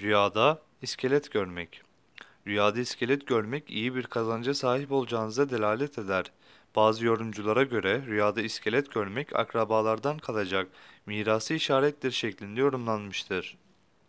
Rüyada iskelet görmek. Rüyada iskelet görmek iyi bir kazanca sahip olacağınıza delalet eder. Bazı yorumculara göre rüyada iskelet görmek akrabalardan kalacak mirası işarettir şeklinde yorumlanmıştır.